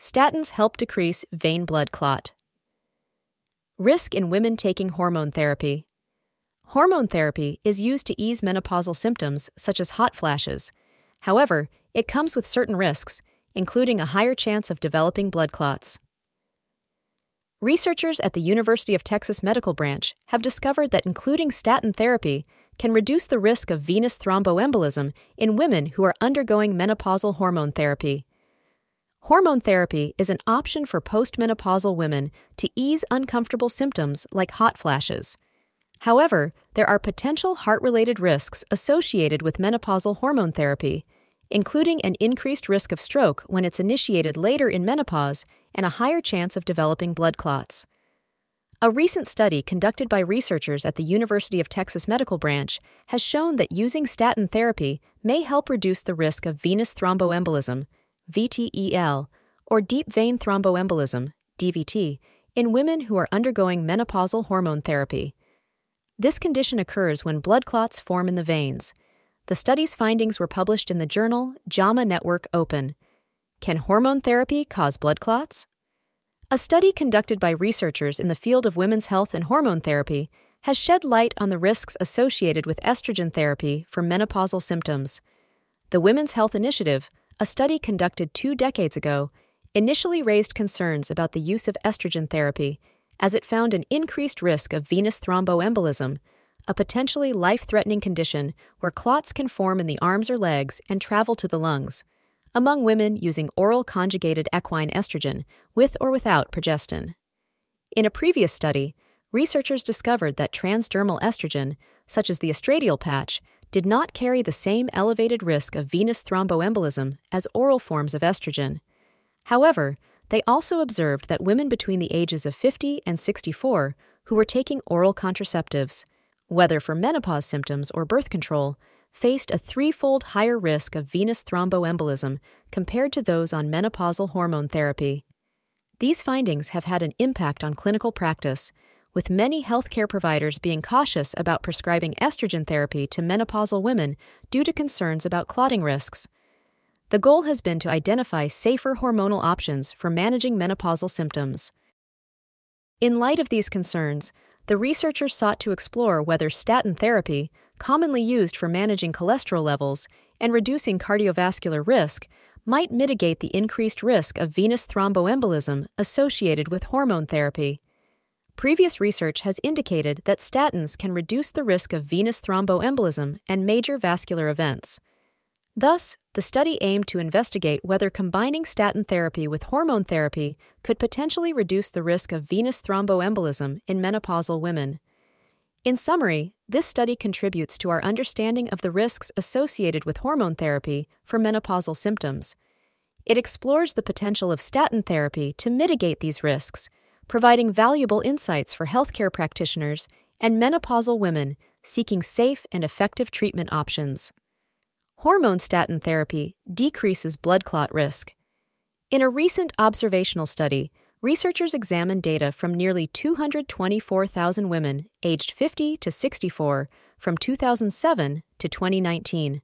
Statins help decrease vein blood clot. Risk in women taking hormone therapy. Hormone therapy is used to ease menopausal symptoms such as hot flashes. However, it comes with certain risks, including a higher chance of developing blood clots. Researchers at the University of Texas Medical Branch have discovered that including statin therapy can reduce the risk of venous thromboembolism in women who are undergoing menopausal hormone therapy. Hormone therapy is an option for postmenopausal women to ease uncomfortable symptoms like hot flashes. However, there are potential heart related risks associated with menopausal hormone therapy, including an increased risk of stroke when it's initiated later in menopause and a higher chance of developing blood clots. A recent study conducted by researchers at the University of Texas Medical Branch has shown that using statin therapy may help reduce the risk of venous thromboembolism, VTEL, or deep vein thromboembolism, DVT, in women who are undergoing menopausal hormone therapy. This condition occurs when blood clots form in the veins. The study's findings were published in the journal JAMA Network Open. Can hormone therapy cause blood clots? A study conducted by researchers in the field of women's health and hormone therapy has shed light on the risks associated with estrogen therapy for menopausal symptoms. The Women's Health Initiative, a study conducted two decades ago, initially raised concerns about the use of estrogen therapy as it found an increased risk of venous thromboembolism a potentially life threatening condition where clots can form in the arms or legs and travel to the lungs, among women using oral conjugated equine estrogen with or without progestin. In a previous study, researchers discovered that transdermal estrogen, such as the estradiol patch, did not carry the same elevated risk of venous thromboembolism as oral forms of estrogen. However, they also observed that women between the ages of 50 and 64 who were taking oral contraceptives whether for menopause symptoms or birth control, faced a threefold higher risk of venous thromboembolism compared to those on menopausal hormone therapy. These findings have had an impact on clinical practice, with many healthcare providers being cautious about prescribing estrogen therapy to menopausal women due to concerns about clotting risks. The goal has been to identify safer hormonal options for managing menopausal symptoms. In light of these concerns, the researchers sought to explore whether statin therapy, commonly used for managing cholesterol levels and reducing cardiovascular risk, might mitigate the increased risk of venous thromboembolism associated with hormone therapy. Previous research has indicated that statins can reduce the risk of venous thromboembolism and major vascular events. Thus, the study aimed to investigate whether combining statin therapy with hormone therapy could potentially reduce the risk of venous thromboembolism in menopausal women. In summary, this study contributes to our understanding of the risks associated with hormone therapy for menopausal symptoms. It explores the potential of statin therapy to mitigate these risks, providing valuable insights for healthcare practitioners and menopausal women seeking safe and effective treatment options. Hormone statin therapy decreases blood clot risk. In a recent observational study, researchers examined data from nearly 224,000 women aged 50 to 64 from 2007 to 2019.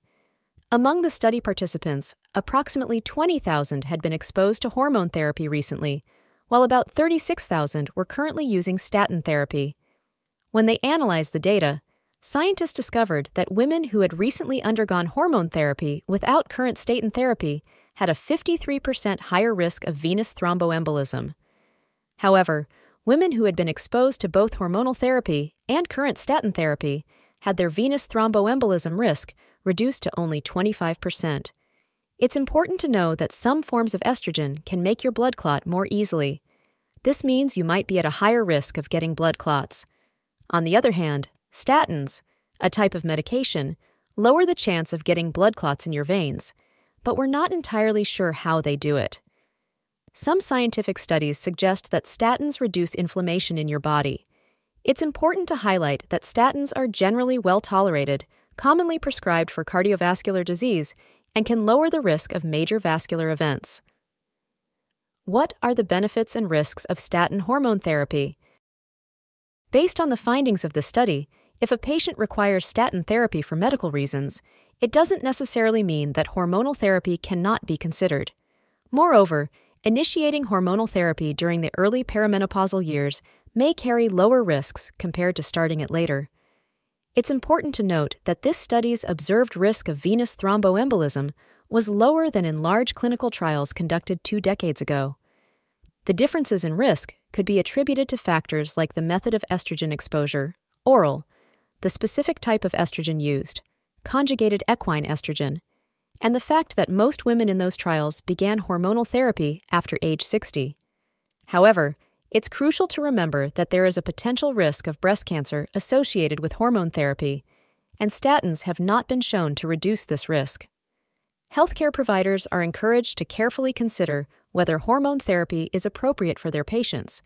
Among the study participants, approximately 20,000 had been exposed to hormone therapy recently, while about 36,000 were currently using statin therapy. When they analyzed the data, scientists discovered that women who had recently undergone hormone therapy without current statin therapy had a 53% higher risk of venous thromboembolism. However, women who had been exposed to both hormonal therapy and current statin therapy had their venous thromboembolism risk reduced to only 25%. It's important to know that some forms of estrogen can make your blood clot more easily. This means you might be at a higher risk of getting blood clots. On the other hand, Statins, a type of medication, lower the chance of getting blood clots in your veins, but we're not entirely sure how they do it. Some scientific studies suggest that statins reduce inflammation in your body. It's important to highlight that statins are generally well tolerated, commonly prescribed for cardiovascular disease, and can lower the risk of major vascular events. What are the benefits and risks of statin hormone therapy? Based on the findings of the study, if a patient requires statin therapy for medical reasons, it doesn't necessarily mean that hormonal therapy cannot be considered. Moreover, initiating hormonal therapy during the early perimenopausal years may carry lower risks compared to starting it later. It's important to note that this study's observed risk of venous thromboembolism was lower than in large clinical trials conducted two decades ago. The differences in risk could be attributed to factors like the method of estrogen exposure, oral, the specific type of estrogen used, conjugated equine estrogen, and the fact that most women in those trials began hormonal therapy after age 60. However, it's crucial to remember that there is a potential risk of breast cancer associated with hormone therapy, and statins have not been shown to reduce this risk. Healthcare providers are encouraged to carefully consider whether hormone therapy is appropriate for their patients,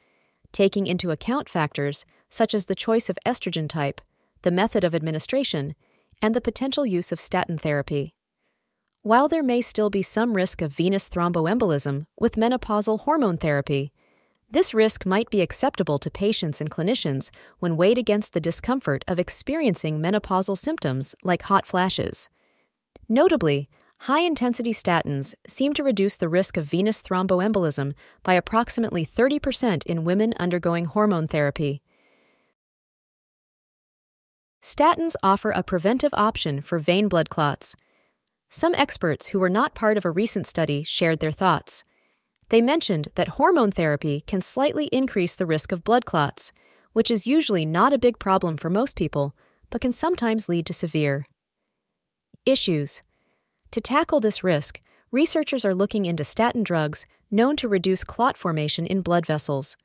taking into account factors such as the choice of estrogen type, the method of administration, and the potential use of statin therapy. While there may still be some risk of venous thromboembolism with menopausal hormone therapy, this risk might be acceptable to patients and clinicians when weighed against the discomfort of experiencing menopausal symptoms like hot flashes. Notably, High intensity statins seem to reduce the risk of venous thromboembolism by approximately 30% in women undergoing hormone therapy. Statins offer a preventive option for vein blood clots. Some experts who were not part of a recent study shared their thoughts. They mentioned that hormone therapy can slightly increase the risk of blood clots, which is usually not a big problem for most people, but can sometimes lead to severe issues. To tackle this risk, researchers are looking into statin drugs known to reduce clot formation in blood vessels.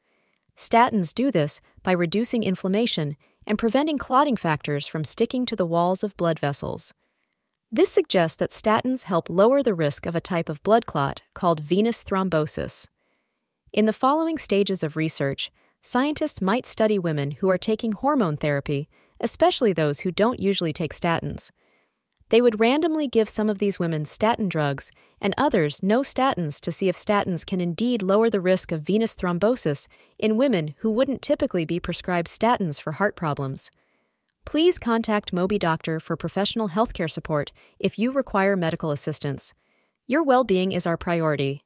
Statins do this by reducing inflammation and preventing clotting factors from sticking to the walls of blood vessels. This suggests that statins help lower the risk of a type of blood clot called venous thrombosis. In the following stages of research, scientists might study women who are taking hormone therapy, especially those who don't usually take statins. They would randomly give some of these women statin drugs and others no statins to see if statins can indeed lower the risk of venous thrombosis in women who wouldn't typically be prescribed statins for heart problems. Please contact MobiDoctor for professional healthcare support if you require medical assistance. Your well being is our priority,